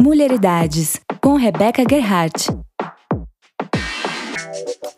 Mulheridades, com Rebeca Gerhardt.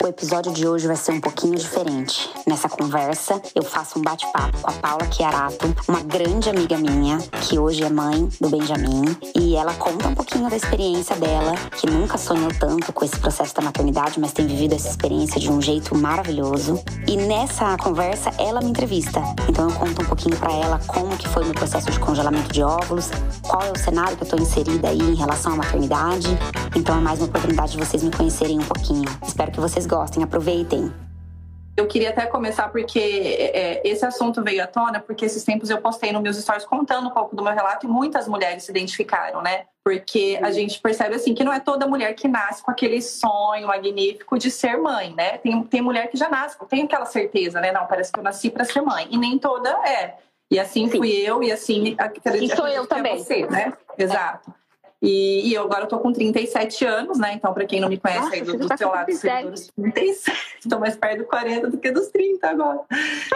O episódio de hoje vai ser um pouquinho diferente. Nessa conversa, eu faço um bate-papo com a Paula Chiarato, uma grande amiga minha, que hoje é mãe do Benjamin, e ela conta um pouquinho da experiência dela, que nunca sonhou tanto com esse processo da maternidade, mas tem vivido essa experiência de um jeito maravilhoso. E nessa conversa, ela me entrevista. Então eu conto um pouquinho para ela como que foi meu processo de congelamento de óvulos, qual é o cenário que eu tô inserida aí em relação à maternidade. Então é mais uma oportunidade de vocês me conhecerem um pouquinho. Espero que vocês gostem, aproveitem. Eu queria até começar porque é, esse assunto veio à tona, porque esses tempos eu postei nos meus stories contando um pouco do meu relato e muitas mulheres se identificaram, né? Porque a gente percebe assim que não é toda mulher que nasce com aquele sonho magnífico de ser mãe, né? Tem, tem mulher que já nasce, tem aquela certeza, né? Não, parece que eu nasci para ser mãe. E nem toda é. E assim Sim. fui eu, e assim acredito e sou eu também. É você, né? Exato. É. E, e, eu agora tô com 37 anos, né? Então, para quem não me conhece Nossa, aí do, do tá seu lado, 37. 37. Tô mais perto do 40 do que dos 30 agora.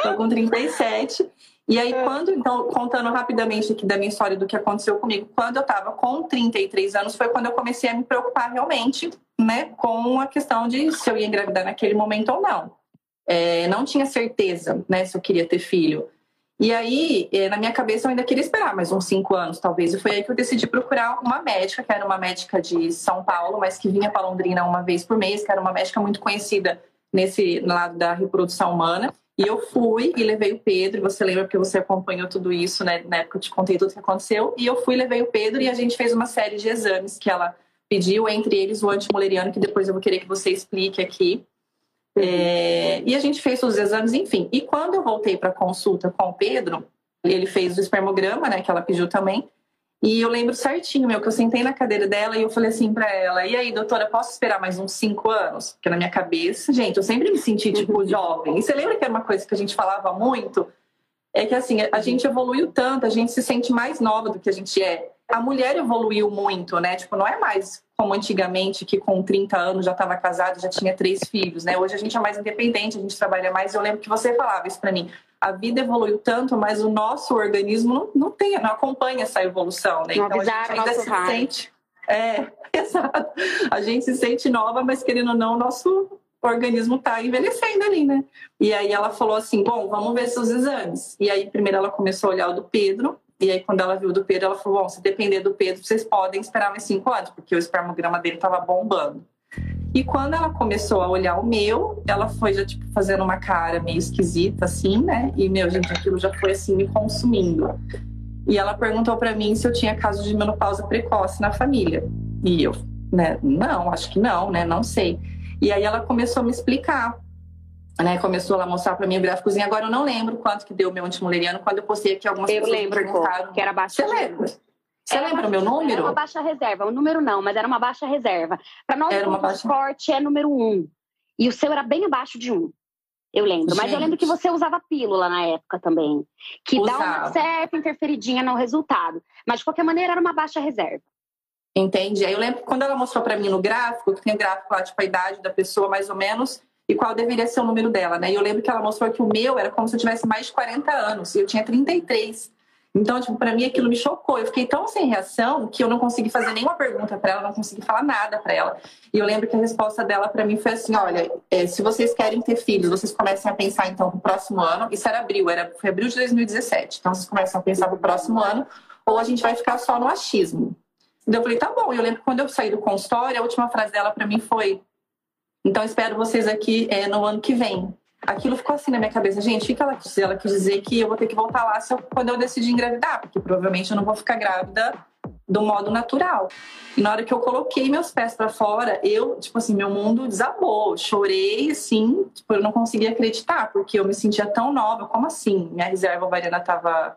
Tô com 37. E aí, é. quando, então, contando rapidamente aqui da minha história do que aconteceu comigo, quando eu tava com 33 anos, foi quando eu comecei a me preocupar realmente, né, com a questão de se eu ia engravidar naquele momento ou não. É, não tinha certeza, né, se eu queria ter filho. E aí, eh, na minha cabeça, eu ainda queria esperar mais uns cinco anos, talvez. E foi aí que eu decidi procurar uma médica, que era uma médica de São Paulo, mas que vinha para Londrina uma vez por mês, que era uma médica muito conhecida nesse lado da reprodução humana. E eu fui e levei o Pedro, você lembra porque você acompanhou tudo isso, né? Na época eu te contei tudo o que aconteceu. E eu fui, levei o Pedro e a gente fez uma série de exames que ela pediu, entre eles o antimoleriano, que depois eu vou querer que você explique aqui. É, e a gente fez os exames, enfim. E quando eu voltei para consulta com o Pedro, ele fez o espermograma, né, que ela pediu também. E eu lembro certinho, meu, que eu sentei na cadeira dela e eu falei assim para ela: e aí, doutora, posso esperar mais uns cinco anos? Porque na minha cabeça, gente, eu sempre me senti tipo jovem. E você lembra que era uma coisa que a gente falava muito? É que assim, a gente evoluiu tanto, a gente se sente mais nova do que a gente é. A mulher evoluiu muito, né? Tipo, não é mais como antigamente, que com 30 anos já estava casado, já tinha três filhos, né? Hoje a gente é mais independente, a gente trabalha mais. Eu lembro que você falava isso para mim. A vida evoluiu tanto, mas o nosso organismo não, não tem, não acompanha essa evolução, né? Não então a gente ainda se raio. sente. É, exato. A gente se sente nova, mas querendo ou não, o nosso organismo está envelhecendo ali, né? E aí ela falou assim: bom, vamos ver seus exames. E aí, primeiro ela começou a olhar o do Pedro, e aí, quando ela viu do Pedro, ela falou: Bom, se depender do Pedro, vocês podem esperar mais cinco anos, porque o espermograma dele estava bombando. E quando ela começou a olhar o meu, ela foi já, tipo, fazendo uma cara meio esquisita, assim, né? E, meu, gente, aquilo já foi, assim, me consumindo. E ela perguntou para mim se eu tinha caso de menopausa precoce na família. E eu, né? Não, acho que não, né? Não sei. E aí ela começou a me explicar né, começou a mostrar para mim o gráficozinho. Agora eu não lembro quanto que deu o meu antimuleriano quando eu postei aqui algumas eu pessoas lembro, perguntaram. que era baixa. Você lembra? Você era lembra o meu número? Era uma baixa reserva. O número não, mas era uma baixa reserva. Para nós, era uma baixa... forte é número um. E o seu era bem abaixo de um. Eu lembro. Gente. Mas eu lembro que você usava pílula na época também. Que usava. dá uma certa interferidinha no resultado. Mas, de qualquer maneira, era uma baixa reserva. Entendi. Aí eu lembro que quando ela mostrou para mim no gráfico, que tem o gráfico lá, tipo, a idade da pessoa, mais ou menos, e qual deveria ser o número dela, né? E eu lembro que ela mostrou que o meu era como se eu tivesse mais de 40 anos, e eu tinha 33. Então, tipo, para mim aquilo me chocou. Eu fiquei tão sem reação que eu não consegui fazer nenhuma pergunta para ela, não consegui falar nada para ela. E eu lembro que a resposta dela para mim foi assim: olha, é, se vocês querem ter filhos, vocês comecem a pensar então pro próximo ano. Isso era abril, era foi abril de 2017. Então vocês começam a pensar pro próximo ano, ou a gente vai ficar só no achismo. Então eu falei, tá bom. Eu lembro que quando eu saí do consultório, a última frase dela para mim foi: então, espero vocês aqui é, no ano que vem. Aquilo ficou assim na minha cabeça. Gente, fica ela quis, ela quis dizer que eu vou ter que voltar lá eu, quando eu decidir engravidar, porque provavelmente eu não vou ficar grávida do modo natural. E na hora que eu coloquei meus pés para fora, eu, tipo assim, meu mundo desabou. Chorei, assim, tipo, eu não conseguia acreditar, porque eu me sentia tão nova. Como assim? Minha reserva ovariana tava.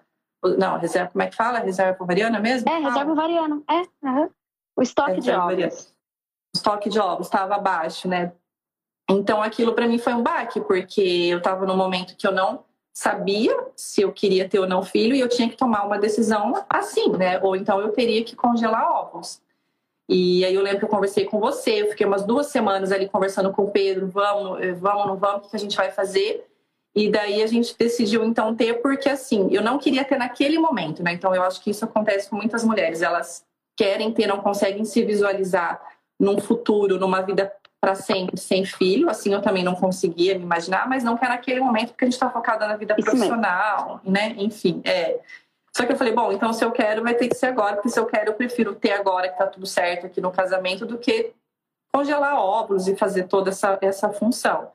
Não, reserva, como é que fala? Reserva ovariana mesmo? É, reserva ovariana. É, uhum. o estoque é, de ovos estoque de ovos estava baixo, né? Então aquilo para mim foi um baque, porque eu estava num momento que eu não sabia se eu queria ter ou não filho e eu tinha que tomar uma decisão assim, né? Ou então eu teria que congelar ovos. E aí eu lembro que eu conversei com você, eu fiquei umas duas semanas ali conversando com o Pedro, vamos, eh, vamos, não vamos, o que a gente vai fazer? E daí a gente decidiu então ter, porque assim, eu não queria ter naquele momento, né? Então eu acho que isso acontece com muitas mulheres, elas querem ter, não conseguem se visualizar num futuro, numa vida para sempre sem filho. Assim eu também não conseguia me imaginar, mas não que era naquele momento porque a gente está focada na vida Isso profissional, mesmo. né? Enfim, é. Só que eu falei, bom, então se eu quero, vai ter que ser agora, porque se eu quero, eu prefiro ter agora que tá tudo certo aqui no casamento do que congelar óvulos e fazer toda essa, essa função.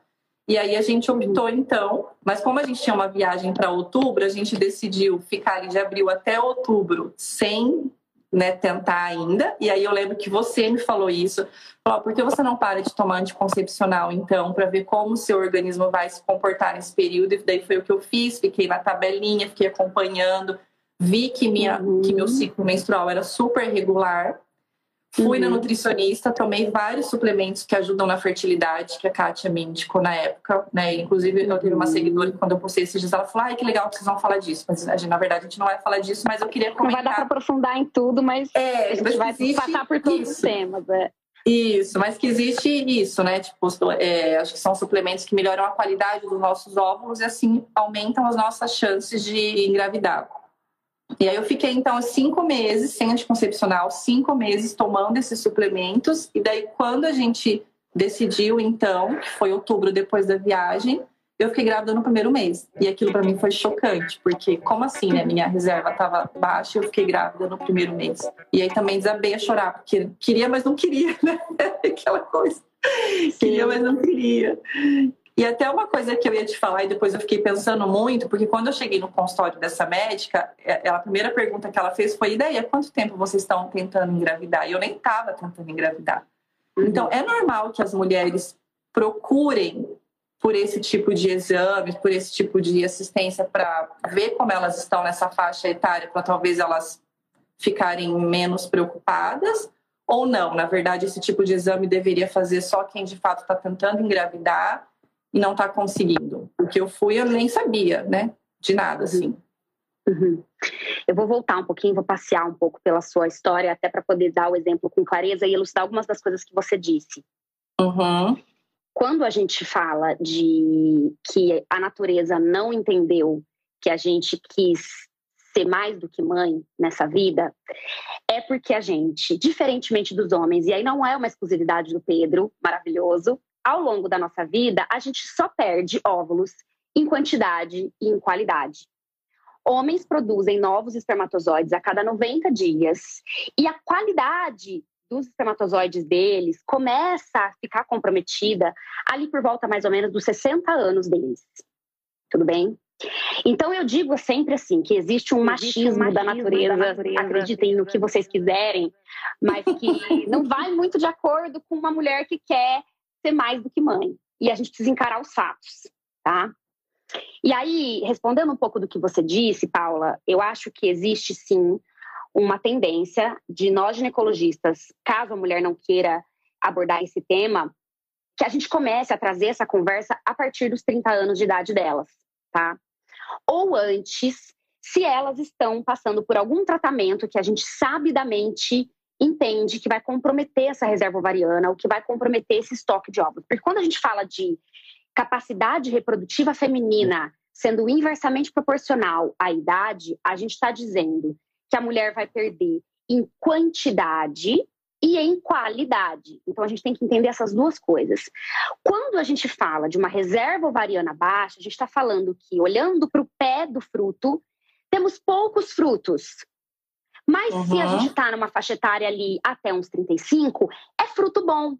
E aí a gente optou então, mas como a gente tinha uma viagem para outubro, a gente decidiu ficar ali de abril até outubro sem né, tentar ainda. E aí eu lembro que você me falou isso. Falou, por que você não para de tomar anticoncepcional, então, para ver como o seu organismo vai se comportar nesse período? E daí foi o que eu fiz, fiquei na tabelinha, fiquei acompanhando, vi que, minha, uhum. que meu ciclo menstrual era super regular. Fui uhum. na nutricionista, tomei vários suplementos que ajudam na fertilidade, que a Kátia me indicou na época, né? Inclusive, eu tive uma uhum. seguidora que quando eu postei esses dias, ela falou, ai, que legal que vocês vão falar disso. Mas, na verdade, a gente não vai falar disso, mas eu queria comentar... Não vai dar para aprofundar em tudo, mas é, a gente vai passar por todos isso. os temas. É. Isso, mas que existe isso, né? Tipo, é, acho que são suplementos que melhoram a qualidade dos nossos óvulos e assim aumentam as nossas chances de engravidar. E aí eu fiquei, então, cinco meses sem anticoncepcional, cinco meses tomando esses suplementos. E daí, quando a gente decidiu, então, que foi outubro depois da viagem, eu fiquei grávida no primeiro mês. E aquilo para mim foi chocante, porque como assim, né? Minha reserva estava baixa e eu fiquei grávida no primeiro mês. E aí também desabei a chorar, porque queria, mas não queria, né? Aquela coisa. Queria, mas não queria. E até uma coisa que eu ia te falar, e depois eu fiquei pensando muito, porque quando eu cheguei no consultório dessa médica, é, a primeira pergunta que ela fez foi: e daí, há quanto tempo vocês estão tentando engravidar? E eu nem estava tentando engravidar. Então, é normal que as mulheres procurem por esse tipo de exame, por esse tipo de assistência para ver como elas estão nessa faixa etária, para talvez elas ficarem menos preocupadas ou não. Na verdade, esse tipo de exame deveria fazer só quem de fato está tentando engravidar e não está conseguindo. Porque eu fui, eu nem sabia, né? De nada, assim. Uhum. Eu vou voltar um pouquinho, vou passear um pouco pela sua história, até para poder dar o exemplo com clareza e elucidar algumas das coisas que você disse. Uhum. Quando a gente fala de que a natureza não entendeu que a gente quis ser mais do que mãe nessa vida, é porque a gente, diferentemente dos homens, e aí não é uma exclusividade do Pedro, maravilhoso, ao longo da nossa vida, a gente só perde óvulos em quantidade e em qualidade. Homens produzem novos espermatozoides a cada 90 dias e a qualidade dos espermatozoides deles começa a ficar comprometida ali por volta mais ou menos dos 60 anos deles. Tudo bem? Então eu digo sempre assim que existe um, existe machismo, um machismo da, natureza, da, natureza, acreditem no que vocês quiserem, mas que não vai muito de acordo com uma mulher que quer ser mais do que mãe. E a gente precisa encarar os fatos, tá? E aí, respondendo um pouco do que você disse, Paula, eu acho que existe sim uma tendência de nós ginecologistas, caso a mulher não queira abordar esse tema, que a gente comece a trazer essa conversa a partir dos 30 anos de idade delas, tá? Ou antes, se elas estão passando por algum tratamento que a gente sabidamente entende que vai comprometer essa reserva ovariana, o que vai comprometer esse estoque de óvulos. Porque quando a gente fala de capacidade reprodutiva feminina sendo inversamente proporcional à idade, a gente está dizendo que a mulher vai perder em quantidade e em qualidade. Então a gente tem que entender essas duas coisas. Quando a gente fala de uma reserva ovariana baixa, a gente está falando que, olhando para o pé do fruto, temos poucos frutos. Mas uhum. se a gente está numa faixa etária ali até uns 35, é fruto bom.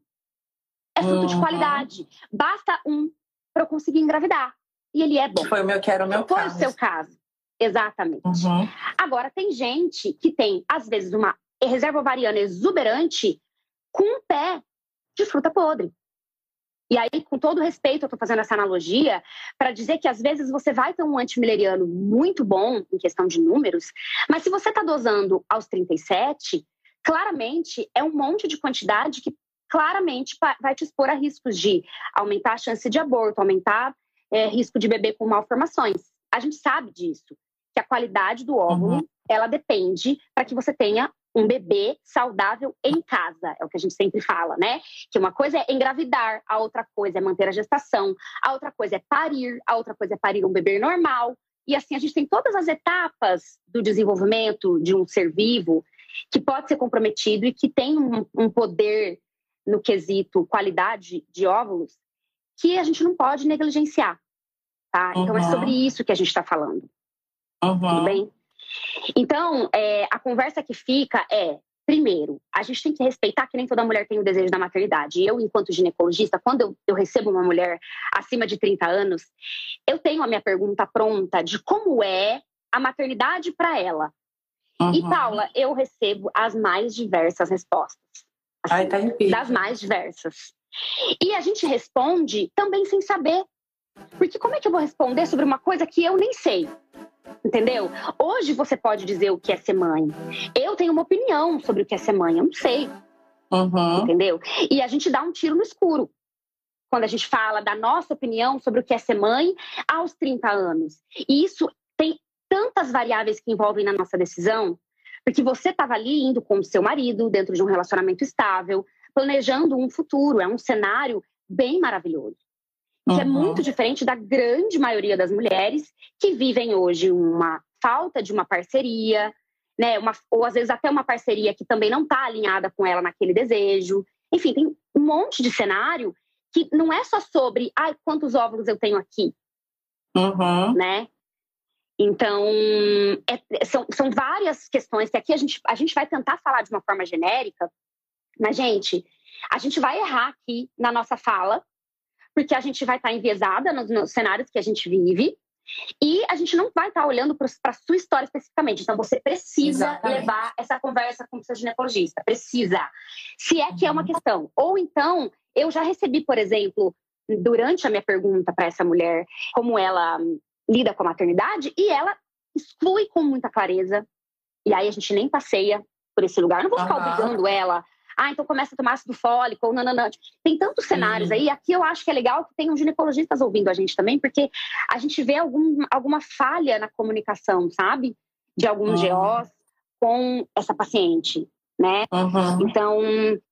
É fruto uhum. de qualidade. Basta um para eu conseguir engravidar. E ele é bom. Foi o meu que era o meu Foi caso. Foi o seu caso. Exatamente. Uhum. Agora, tem gente que tem, às vezes, uma reserva ovariana exuberante com um pé de fruta podre. E aí, com todo respeito, eu estou fazendo essa analogia para dizer que às vezes você vai ter um antimileriano muito bom em questão de números, mas se você está dosando aos 37, claramente é um monte de quantidade que claramente vai te expor a riscos de aumentar a chance de aborto, aumentar é, risco de bebê com malformações. A gente sabe disso, que a qualidade do óvulo uhum. ela depende para que você tenha um bebê saudável em casa, é o que a gente sempre fala, né? Que uma coisa é engravidar, a outra coisa é manter a gestação, a outra coisa é parir, a outra coisa é parir um bebê normal. E assim, a gente tem todas as etapas do desenvolvimento de um ser vivo que pode ser comprometido e que tem um, um poder no quesito qualidade de óvulos que a gente não pode negligenciar, tá? Então é sobre uhum. isso que a gente está falando. Uhum. Tudo bem? Então, é, a conversa que fica é Primeiro, a gente tem que respeitar que nem toda mulher tem o desejo da maternidade. Eu, enquanto ginecologista, quando eu, eu, recebo uma mulher acima de 30 anos, eu tenho a minha pergunta pronta de como é a maternidade para ela. Uhum. E, Paula, eu recebo as mais diversas respostas. Assim, Ai, tá das mais diversas. E a gente responde também sem saber. Porque como é que eu vou responder sobre uma coisa que eu nem sei? Entendeu? Hoje você pode dizer o que é ser mãe. Eu tenho uma opinião sobre o que é ser mãe, eu não sei. Uhum. Entendeu? E a gente dá um tiro no escuro quando a gente fala da nossa opinião sobre o que é ser mãe aos 30 anos. E isso tem tantas variáveis que envolvem na nossa decisão, porque você estava ali indo com o seu marido, dentro de um relacionamento estável, planejando um futuro, é um cenário bem maravilhoso que uhum. é muito diferente da grande maioria das mulheres que vivem hoje uma falta de uma parceria, né? Uma, ou às vezes até uma parceria que também não está alinhada com ela naquele desejo. Enfim, tem um monte de cenário que não é só sobre ai, quantos óvulos eu tenho aqui. Uhum. Né? Então, é, são, são várias questões que aqui a gente, a gente vai tentar falar de uma forma genérica, mas, gente, a gente vai errar aqui na nossa fala, porque a gente vai estar tá enviesada nos, nos, cenários que a gente vive e a gente não vai estar tá olhando para a sua história especificamente. Então, você precisa Exatamente. levar essa conversa com o seu ginecologista. Precisa. Se é que é uma uhum. questão. Ou então, eu já recebi, por exemplo, durante a minha pergunta para essa mulher, como ela lida com a maternidade, e ela exclui com muita clareza. E aí a gente nem passeia por esse lugar. Eu não vou ficar uhum. obrigando ela ah, então começa a tomar ácido fólico, ou nananã. Tem tantos cenários aí. Aqui eu acho que é legal que tenham ginecologistas ouvindo a gente também, porque a gente vê algum, alguma falha na comunicação, sabe? De alguns uhum. GOs com essa paciente, né? Uhum. Então,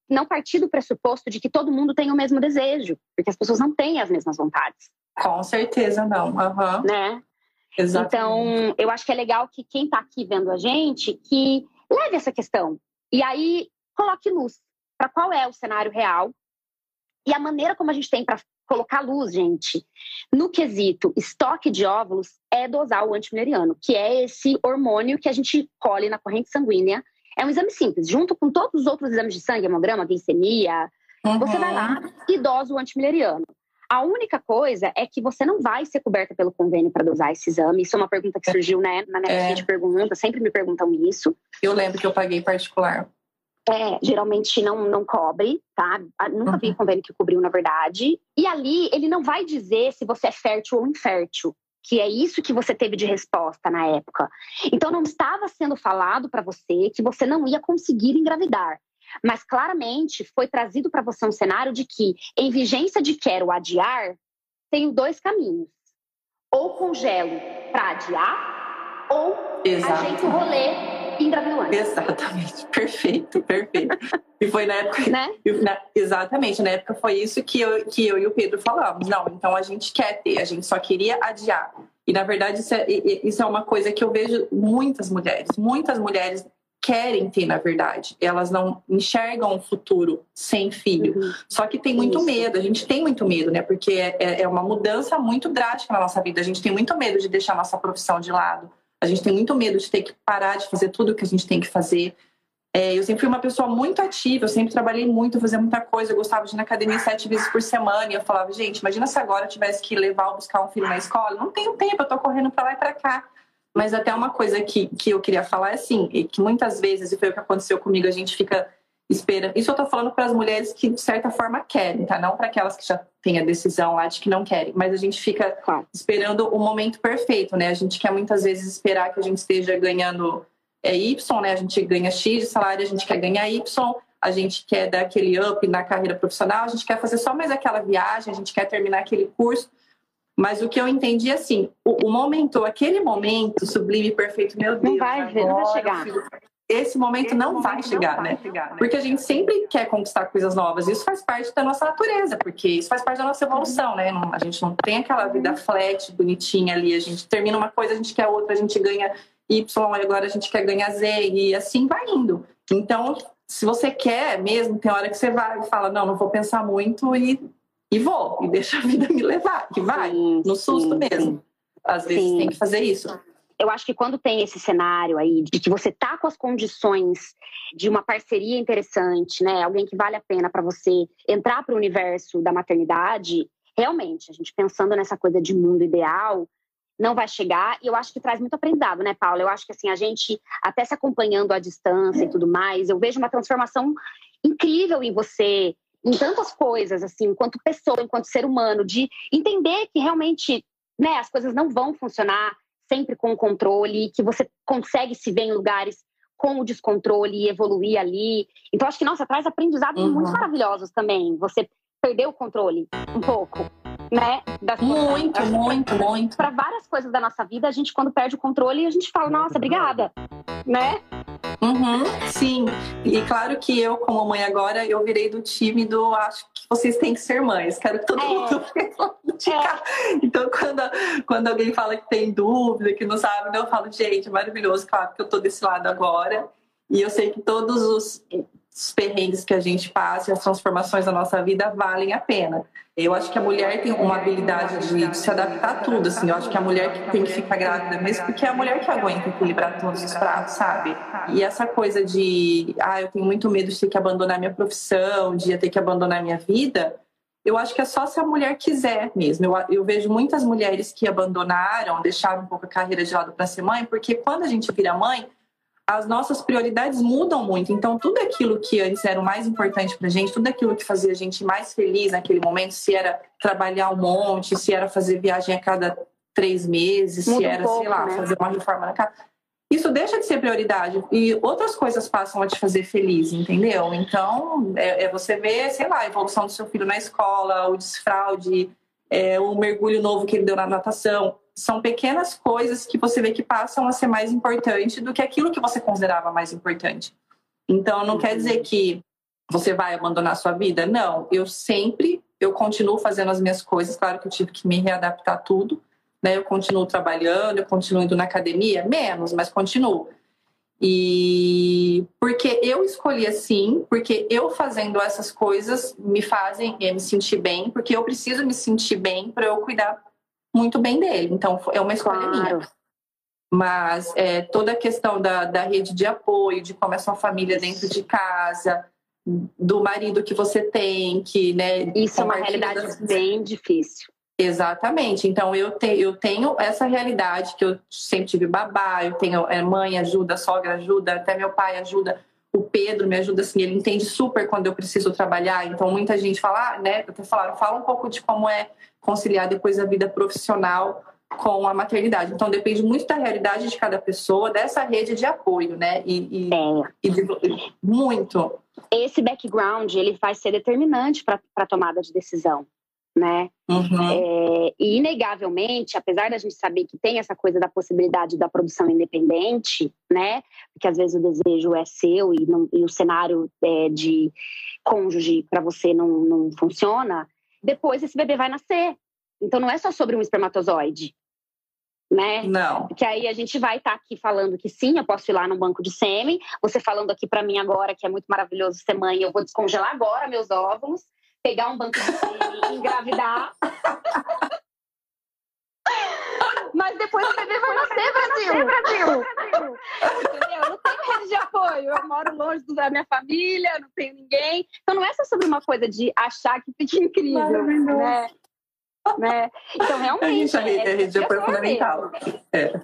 não partir do pressuposto de que todo mundo tem o mesmo desejo, porque as pessoas não têm as mesmas vontades. Com certeza não. Uhum. Né? Exatamente. Então, eu acho que é legal que quem está aqui vendo a gente que leve essa questão. E aí, coloque luz para qual é o cenário real e a maneira como a gente tem para colocar luz, gente, no quesito estoque de óvulos é dosar o antimileriano, que é esse hormônio que a gente colhe na corrente sanguínea. É um exame simples, junto com todos os outros exames de sangue, hemograma, glicemia. Uhum. Você vai lá e dosa o antimileriano. A única coisa é que você não vai ser coberta pelo convênio para dosar esse exame. Isso é uma pergunta que surgiu né, na minha é. de pergunta, sempre me perguntam isso. Eu lembro que eu paguei particular. É, geralmente não, não cobre, tá? Nunca uhum. vi convênio que cobriu, na verdade. E ali ele não vai dizer se você é fértil ou infértil, que é isso que você teve de resposta na época. Então não estava sendo falado para você que você não ia conseguir engravidar. Mas claramente foi trazido para você um cenário de que, em vigência de quero adiar, tenho dois caminhos. Ou congelo para adiar, ou Exato. ajeito o rolê engravidou. Exatamente, perfeito, perfeito. e foi na época. Né? Na, exatamente, na época foi isso que eu, que eu e o Pedro falamos. Não, então a gente quer ter, a gente só queria adiar. E na verdade isso é, isso é uma coisa que eu vejo muitas mulheres, muitas mulheres querem ter, na verdade. Elas não enxergam um futuro sem filho. Uhum. Só que tem muito Isso. medo, a gente tem muito medo, né? Porque é, é uma mudança muito drástica na nossa vida. A gente tem muito medo de deixar nossa profissão de lado. A gente tem muito medo de ter que parar de fazer tudo o que a gente tem que fazer. É, eu sempre fui uma pessoa muito ativa, eu sempre trabalhei muito, fazia muita coisa. Eu gostava de ir na academia sete vezes por semana. E eu falava, gente, imagina se agora eu tivesse que levar ou buscar um filho na escola. Não tenho tempo, eu tô correndo para lá e para cá. Mas até uma coisa que, que eu queria falar é assim, que muitas vezes, e foi o que aconteceu comigo, a gente fica espera. Isso eu tô falando para as mulheres que de certa forma querem, tá? Não para aquelas que já têm a decisão lá de que não querem, mas a gente fica claro. esperando o momento perfeito, né? A gente quer muitas vezes esperar que a gente esteja ganhando é, Y, né? A gente ganha X de salário, a gente quer ganhar Y, a gente quer dar aquele up na carreira profissional, a gente quer fazer só mais aquela viagem, a gente quer terminar aquele curso. Mas o que eu entendi assim, o, o momento, aquele momento sublime, perfeito, meu Deus. Não vai, ver, não vai chegar esse momento, esse não, momento vai chegar, não vai né? chegar, né? Porque a gente sempre quer conquistar coisas novas. Isso faz parte da nossa natureza, porque isso faz parte da nossa evolução, né? A gente não tem aquela vida flat, bonitinha ali. A gente termina uma coisa, a gente quer outra, a gente ganha Y, e agora a gente quer ganhar Z, e assim vai indo. Então, se você quer mesmo, tem hora que você vai e fala, não, não vou pensar muito e, e vou, e deixa a vida me levar, que vai, sim, no susto sim, mesmo. Às vezes sim. tem que fazer isso. Eu acho que quando tem esse cenário aí de que você tá com as condições de uma parceria interessante, né, alguém que vale a pena para você entrar para o universo da maternidade, realmente, a gente pensando nessa coisa de mundo ideal, não vai chegar. E eu acho que traz muito aprendizado, né, Paula? Eu acho que assim, a gente, até se acompanhando à distância e tudo mais, eu vejo uma transformação incrível em você, em tantas coisas, assim, enquanto pessoa, enquanto ser humano, de entender que realmente né, as coisas não vão funcionar sempre com o controle, que você consegue se ver em lugares com o descontrole e evoluir ali. Então, acho que, nossa, traz aprendizados uhum. muito maravilhosos também. Você perder o controle um pouco né? Das muito, muito, muito. Para várias coisas da nossa vida, a gente, quando perde o controle, a gente fala, nossa, obrigada, né? Uhum, sim, e claro que eu, como mãe agora, eu virei do time do acho vocês têm que ser mães, quero que todo é. mundo é. Então, quando, quando alguém fala que tem dúvida, que não sabe, eu falo, gente, maravilhoso, claro que eu tô desse lado agora. E eu sei que todos os, os perrengues que a gente passa e as transformações da nossa vida valem a pena. Eu acho que a mulher tem uma habilidade de, de, se adaptar a tudo, assim. Eu acho que a mulher que tem que ficar grávida mesmo, porque é a mulher que aguenta equilibrar todos os pratos, sabe? E essa coisa de, ah, eu tenho muito medo de ter que abandonar minha profissão, de ter que abandonar minha vida, eu acho que é só se a mulher quiser mesmo. Eu, eu vejo muitas mulheres que abandonaram, deixaram um pouco a carreira de lado para ser mãe, porque quando a gente vira mãe, as nossas prioridades mudam muito. Então, tudo aquilo que antes era o mais importante para a gente, tudo aquilo que fazia a gente mais feliz naquele momento, se era trabalhar um monte, se era fazer viagem a cada três meses, Muda se era, um pouco, sei lá, né? fazer uma reforma na casa. Isso deixa de ser prioridade e outras coisas passam a te fazer feliz, entendeu? Então, é, é você ver, sei lá, a evolução do seu filho na escola, o desfraude, é, o mergulho novo que ele deu na natação são pequenas coisas que você vê que passam a ser mais importante do que aquilo que você considerava mais importante. Então, não quer dizer que você vai abandonar sua vida? Não, eu sempre, eu continuo fazendo as minhas coisas. Claro que eu tive que me readaptar a tudo, né? Eu continuo trabalhando, eu continuo indo na academia, menos, mas continuo. E porque eu escolhi assim, porque eu fazendo essas coisas me fazem me sentir bem, porque eu preciso me sentir bem para eu cuidar muito bem dele. Então, é uma escolha claro. minha. Mas é, toda a questão da, da rede de apoio, de como é sua família dentro de casa, do marido que você tem, que, né? Isso é uma realidade das... bem difícil. Exatamente. Então eu, te, eu tenho essa realidade que eu sempre tive babá, eu tenho é, mãe ajuda, sogra ajuda, até meu pai ajuda. O Pedro me ajuda assim, ele entende super quando eu preciso trabalhar. Então muita gente fala, ah, né? Até falaram, fala um pouco de como é conciliar depois a vida profissional com a maternidade. Então depende muito da realidade de cada pessoa, dessa rede de apoio, né? E, e, e de, muito. Esse background ele vai ser determinante para a tomada de decisão, né? Uhum. É, e inegavelmente, apesar da gente saber que tem essa coisa da possibilidade da produção independente, né? Porque às vezes o desejo é seu e, não, e o cenário é, de cônjuge para você não, não funciona depois esse bebê vai nascer. Então não é só sobre um espermatozoide, né? Não. Que aí a gente vai estar tá aqui falando que sim, eu posso ir lá no banco de sêmen. Você falando aqui para mim agora que é muito maravilhoso ser mãe, eu vou descongelar agora meus óvulos, pegar um banco de sêmen engravidar. Mas depois o bebê vai nascer, Brasil! Brasil! Entendeu? Eu não tenho rede de apoio, eu moro longe da minha família, não tenho ninguém. Então não é só sobre uma coisa de achar que fica incrível, né? né? Então, realmente. A, gente, a rede de apoio é fundamental. É.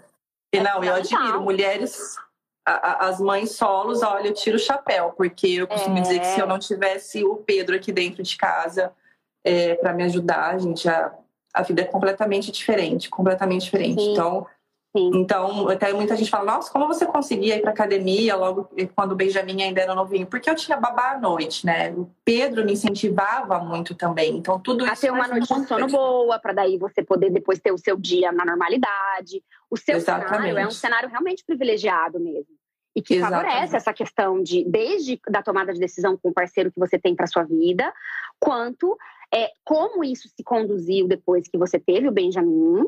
E não, eu admiro mulheres as mães solos, olha, eu tiro o chapéu, porque eu costumo é. dizer que se eu não tivesse o Pedro aqui dentro de casa é, para me ajudar, a gente já a vida é completamente diferente, completamente diferente. Sim. Então, Sim. então até muita gente fala, nossa, como você conseguia ir para academia logo quando o Benjamin ainda era novinho? Porque eu tinha babá à noite, né? O Pedro me incentivava muito também. Então tudo a isso ter uma noite de sono boa para daí você poder depois ter o seu dia na normalidade. O seu Exatamente. cenário é um cenário realmente privilegiado mesmo e que Exatamente. favorece essa questão de desde da tomada de decisão com o parceiro que você tem para sua vida, quanto é, como isso se conduziu depois que você teve o Benjamin.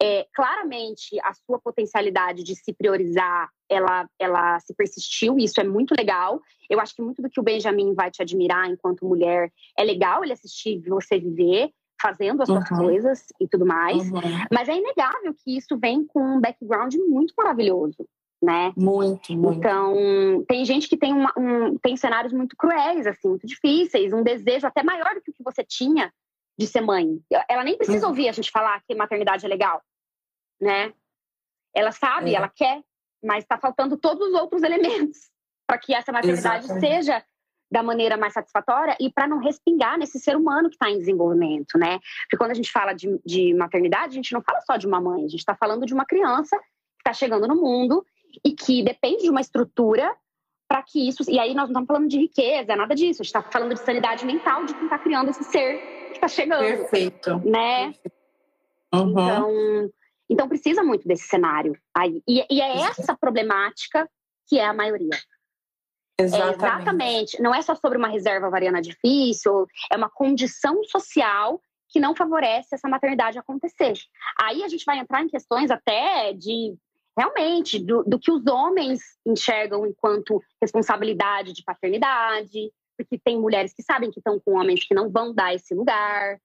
É, claramente, a sua potencialidade de se priorizar, ela, ela se persistiu, e isso é muito legal. Eu acho que muito do que o Benjamin vai te admirar enquanto mulher é legal ele assistir você viver, fazendo as suas uhum. coisas e tudo mais. Uhum. Mas é inegável que isso vem com um background muito maravilhoso né? Muito, muito. Então, tem gente que tem, uma, um, tem cenários muito cruéis, assim, muito difíceis, um desejo até maior do que o que você tinha de ser mãe. Ela nem precisa uhum. ouvir a gente falar que maternidade é legal, né? Ela sabe, é. ela quer, mas está faltando todos os outros elementos para que essa maternidade Exatamente. seja da maneira mais satisfatória e para não respingar nesse ser humano que está em desenvolvimento, né? Porque quando a gente fala de, de maternidade, a gente não fala só de uma mãe, a gente está falando de uma criança que está chegando no mundo e que depende de uma estrutura para que isso. E aí nós não estamos falando de riqueza, nada disso. A gente está falando de sanidade mental de quem está criando esse ser que está chegando. Perfeito. Né? Uhum. Então, então precisa muito desse cenário aí. E, e é essa problemática que é a maioria. Exatamente. É exatamente. Não é só sobre uma reserva ovariana difícil, é uma condição social que não favorece essa maternidade acontecer. Aí a gente vai entrar em questões até de realmente do, do, que os homens enxergam enquanto responsabilidade de paternidade, porque tem mulheres que sabem que estão com homens que não vão dar esse lugar,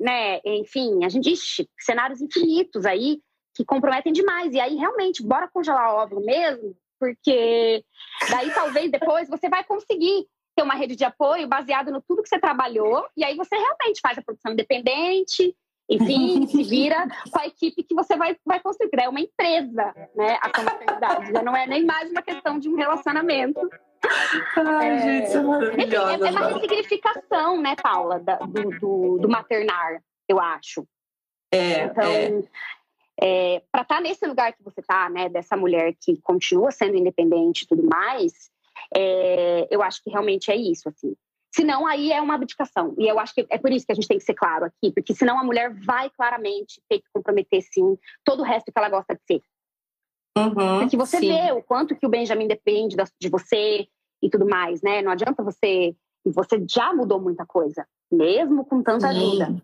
né? Enfim, a gente diz cenários infinitos aí que comprometem demais. E aí, realmente, bora congelar óvulo mesmo, porque daí talvez depois você vai conseguir ter uma rede de apoio baseado no tudo que você trabalhou, e aí você realmente faz a produção independente, enfim, se vira com a equipe que você vai, vai construir. É uma empresa, né? A sua maternidade. Já não é nem mais uma questão de um relacionamento. Ai, é... gente, isso é maravilhosa. Enfim, é, é uma ressignificação, né, Paula, da, do, do, do, maternar, eu acho. É, então, é. É, para estar tá nesse lugar que você está, né, dessa mulher que continua sendo independente e tudo mais, é, eu acho que realmente é isso, assim. Senão, aí é uma abdicação. E eu acho que é por isso que a gente tem que ser claro aqui, porque senão a mulher vai claramente ter que comprometer, sim, todo o resto que ela gosta de ser. Uhum, porque você sim. vê o quanto que o Benjamin depende de você e tudo mais, né? Não adianta você. Você já mudou muita coisa, mesmo com tanta sim. ajuda.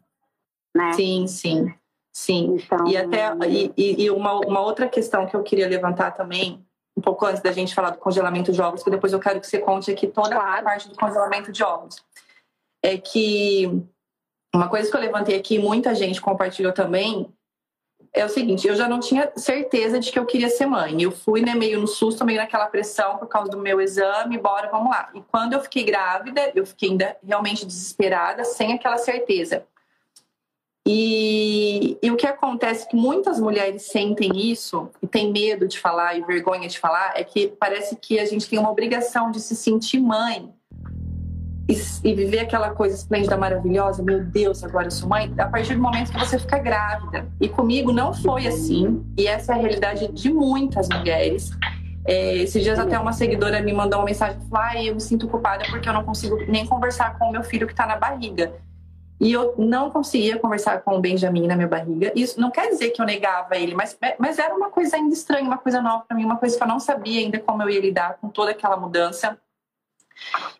Né? Sim, sim. Sim. Então... E até e, e uma, uma outra questão que eu queria levantar também um pouco antes da gente falar do congelamento de ovos, que depois eu quero que você conte aqui toda claro. a parte do congelamento de ovos. É que uma coisa que eu levantei aqui, muita gente compartilhou também, é o seguinte, eu já não tinha certeza de que eu queria ser mãe. Eu fui né, meio no susto, meio naquela pressão por causa do meu exame, bora, vamos lá. E quando eu fiquei grávida, eu fiquei ainda realmente desesperada, sem aquela certeza. E, e, o que acontece que muitas mulheres sentem isso e têm medo de falar e vergonha de falar é que parece que a gente tem uma obrigação de se sentir mãe e, e viver aquela coisa esplêndida, maravilhosa. Meu Deus, agora eu sou mãe. A partir do momento que você fica grávida. E comigo não foi assim. E essa é a realidade de muitas mulheres. É, esses dias até uma seguidora me mandou uma mensagem e falou: ah, eu me sinto culpada porque eu não consigo nem conversar com o meu filho que está na barriga. E eu não conseguia conversar com o Benjamin na minha barriga. Isso não quer dizer que eu negava ele, mas, mas era uma coisa ainda estranha, uma coisa nova para mim, uma coisa que eu não sabia ainda como eu ia lidar com toda aquela mudança.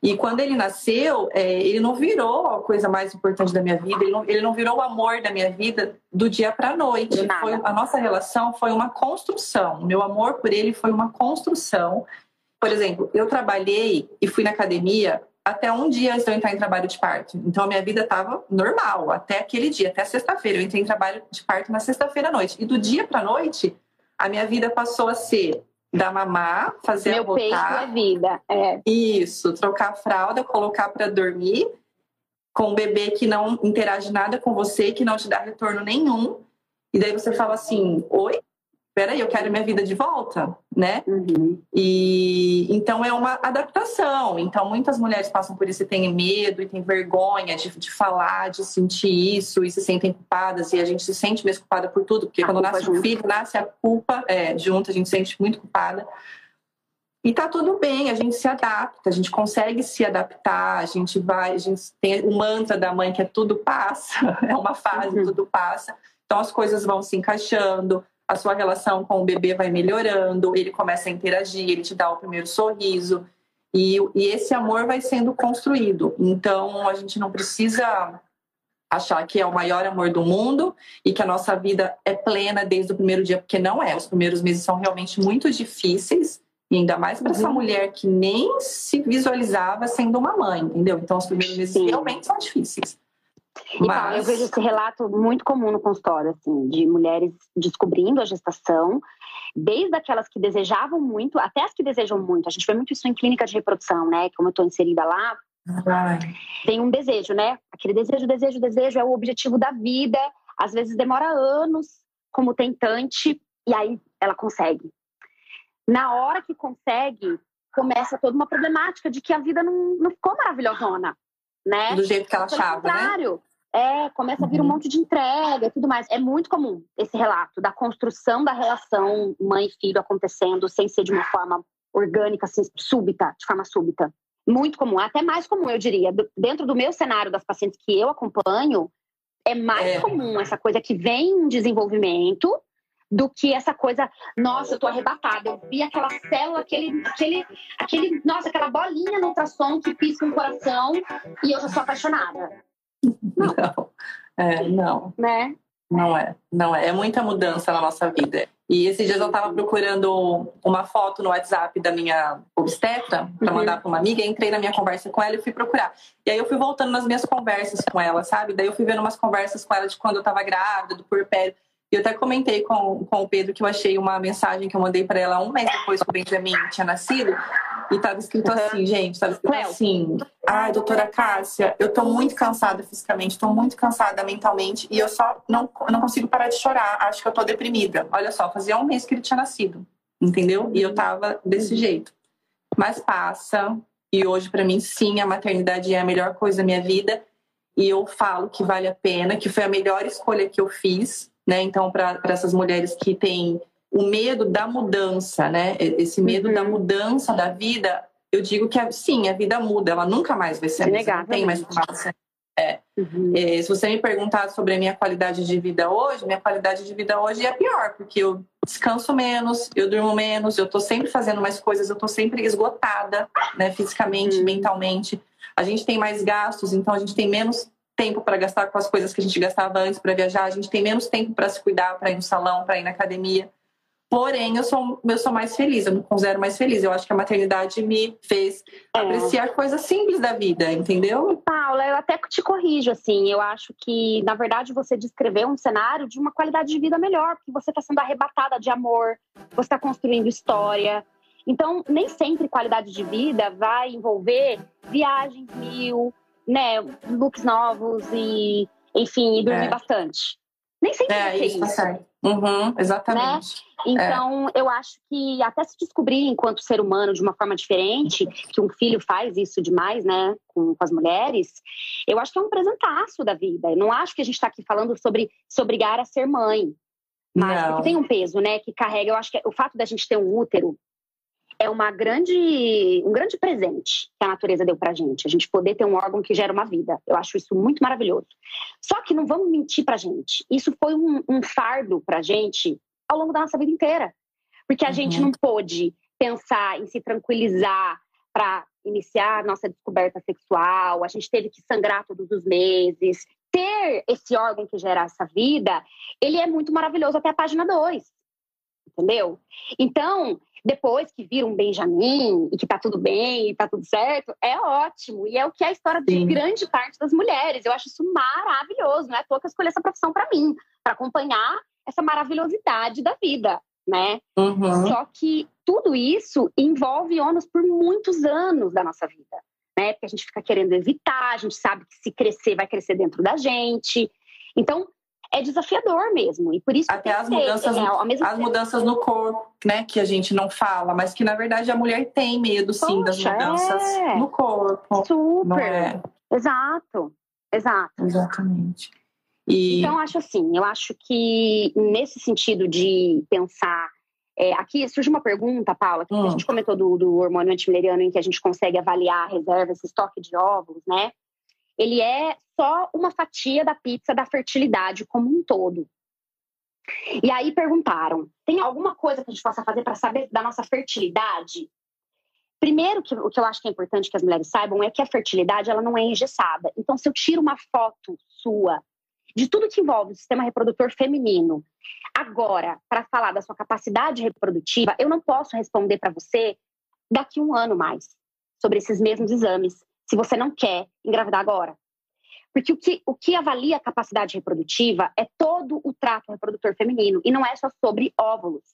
E quando ele nasceu, é, ele não virou a coisa mais importante da minha vida, ele não, ele não virou o amor da minha vida do dia para a noite. Foi, a nossa relação foi uma construção. Meu amor por ele foi uma construção. Por exemplo, eu trabalhei e fui na academia até um dia antes de eu entrar em trabalho de parto. Então a minha vida estava normal até aquele dia, até sexta-feira. Eu entrei em trabalho de parto na sexta-feira à noite. E do dia para noite, a minha vida passou a ser dar mamar, fazer Meu a botar. Peito é vida. É. Isso, trocar a fralda, colocar para dormir com um bebê que não interage nada com você, que não te dá retorno nenhum. E daí você fala assim: "Oi, peraí, eu quero minha vida de volta, né? Uhum. E então é uma adaptação. Então muitas mulheres passam por isso e têm medo e têm vergonha de, de falar, de sentir isso e se sentem culpadas e a gente se sente mesmo culpada por tudo, porque a quando nasce um filho, nasce a culpa é, junto, a gente se sente muito culpada. E tá tudo bem, a gente se adapta, a gente consegue se adaptar, a gente vai, a gente tem o mantra da mãe que é tudo passa, é uma fase, uhum. tudo passa. Então as coisas vão se encaixando, a sua relação com o bebê vai melhorando, ele começa a interagir, ele te dá o primeiro sorriso. E, e esse amor vai sendo construído. Então, a gente não precisa achar que é o maior amor do mundo e que a nossa vida é plena desde o primeiro dia, porque não é. Os primeiros meses são realmente muito difíceis. E ainda mais para uhum. essa mulher que nem se visualizava sendo uma mãe, entendeu? Então, os primeiros meses Sim. realmente são difíceis. Então, Mas... eu vejo esse relato muito comum no consultório, assim, de mulheres descobrindo a gestação, desde aquelas que desejavam muito, até as que desejam muito. A gente vê muito isso em clínica de reprodução, né? Como eu estou inserida lá, Ai. tem um desejo, né? Aquele desejo, desejo, desejo é o objetivo da vida. Às vezes demora anos como tentante e aí ela consegue. Na hora que consegue, começa toda uma problemática de que a vida não, não ficou maravilhosona, né? Do jeito que ela Pelo achava, né? contrário, né? É, começa a vir um uhum. monte de entrega e tudo mais. É muito comum esse relato da construção da relação mãe e filho acontecendo sem ser de uma forma orgânica, assim, súbita, de forma súbita. Muito comum, até mais comum, eu diria. Dentro do meu cenário das pacientes que eu acompanho, é mais é. comum essa coisa que vem em desenvolvimento do que essa coisa, nossa, eu tô arrebatada. Eu vi aquela célula, aquele, aquele, aquele, nossa, aquela bolinha no ultrassom que pisca um coração e eu já sou apaixonada. Não. Não. É, não. Né? Não é, não é. É muita mudança na nossa vida. E esses dias eu estava procurando uma foto no WhatsApp da minha obstetra para mandar uhum. para uma amiga. Entrei na minha conversa com ela e fui procurar. E aí eu fui voltando nas minhas conversas com ela, sabe? Daí eu fui vendo umas conversas com ela de quando eu estava grávida, do puerpério. E eu até comentei com, com o Pedro que eu achei uma mensagem que eu mandei para ela um mês depois que o Benjamin tinha nascido. E tava escrito assim, gente, tava escrito Cleo. assim: Ai, doutora Cássia, eu tô muito cansada fisicamente, tô muito cansada mentalmente e eu só não, não consigo parar de chorar. Acho que eu tô deprimida. Olha só, fazia um mês que ele tinha nascido, entendeu? E eu tava desse uhum. jeito. Mas passa, e hoje para mim, sim, a maternidade é a melhor coisa da minha vida. E eu falo que vale a pena, que foi a melhor escolha que eu fiz, né? Então, para essas mulheres que têm o medo da mudança, né? Esse medo uhum. da mudança da vida, eu digo que sim, a vida muda, ela nunca mais vai ser a mesma, não tem mais fácil. É. Uhum. é. se você me perguntar sobre a minha qualidade de vida hoje, minha qualidade de vida hoje é pior, porque eu descanso menos, eu durmo menos, eu tô sempre fazendo mais coisas, eu tô sempre esgotada, né, fisicamente, uhum. mentalmente. A gente tem mais gastos, então a gente tem menos tempo para gastar com as coisas que a gente gastava antes para viajar, a gente tem menos tempo para se cuidar, para ir no salão, para ir na academia. Porém, eu sou, eu sou mais feliz, eu me considero mais feliz. Eu acho que a maternidade me fez é. apreciar coisas simples da vida, entendeu? Paula, eu até te corrijo, assim. Eu acho que, na verdade, você descreveu um cenário de uma qualidade de vida melhor, porque você está sendo arrebatada de amor, você está construindo história. Então, nem sempre qualidade de vida vai envolver viagens mil, né, looks novos e, enfim, e dormir é. bastante. Nem sempre é, vai ser isso. Certo. Uhum, exatamente. Né? Então, é. eu acho que até se descobrir enquanto ser humano de uma forma diferente, que um filho faz isso demais, né, com, com as mulheres, eu acho que é um presentaço da vida. Eu não acho que a gente está aqui falando sobre se obrigar a ser mãe. Mas porque tem um peso, né, que carrega. Eu acho que o fato da gente ter um útero é uma grande, um grande presente que a natureza deu pra gente. A gente poder ter um órgão que gera uma vida. Eu acho isso muito maravilhoso. Só que não vamos mentir pra gente. Isso foi um, um fardo pra gente ao longo da nossa vida inteira. Porque a uhum. gente não pôde pensar em se tranquilizar para iniciar nossa descoberta sexual, a gente teve que sangrar todos os meses. Ter esse órgão que gera essa vida, ele é muito maravilhoso até a página 2. Entendeu? Então, depois que vira um Benjamin e que tá tudo bem e tá tudo certo, é ótimo. E é o que é a história de Sim. grande parte das mulheres. Eu acho isso maravilhoso. Não é à toa que eu escolhi essa profissão para mim, para acompanhar essa maravilhosidade da vida, né? Uhum. Só que tudo isso envolve ônus por muitos anos da nossa vida, né? Porque a gente fica querendo evitar, a gente sabe que se crescer, vai crescer dentro da gente. Então, é desafiador mesmo. E por isso até as mudanças, é, as tempo. mudanças no corpo, né, que a gente não fala, mas que na verdade a mulher tem medo sim Poxa, das mudanças é. no corpo. Super. É? Exato. Exato. Exatamente. E... Então, acho assim, eu acho que nesse sentido de pensar. É, aqui surge uma pergunta, Paula, que hum. a gente comentou do, do hormônio antimileriano, em que a gente consegue avaliar a reserva, esse estoque de óvulos, né? Ele é só uma fatia da pizza da fertilidade como um todo. E aí perguntaram: tem alguma coisa que a gente possa fazer para saber da nossa fertilidade? Primeiro, que, o que eu acho que é importante que as mulheres saibam é que a fertilidade ela não é engessada. Então, se eu tiro uma foto sua de tudo que envolve o sistema reprodutor feminino, agora, para falar da sua capacidade reprodutiva, eu não posso responder para você daqui um ano mais sobre esses mesmos exames, se você não quer engravidar agora. Porque o que, o que avalia a capacidade reprodutiva é todo o trato reprodutor feminino, e não é só sobre óvulos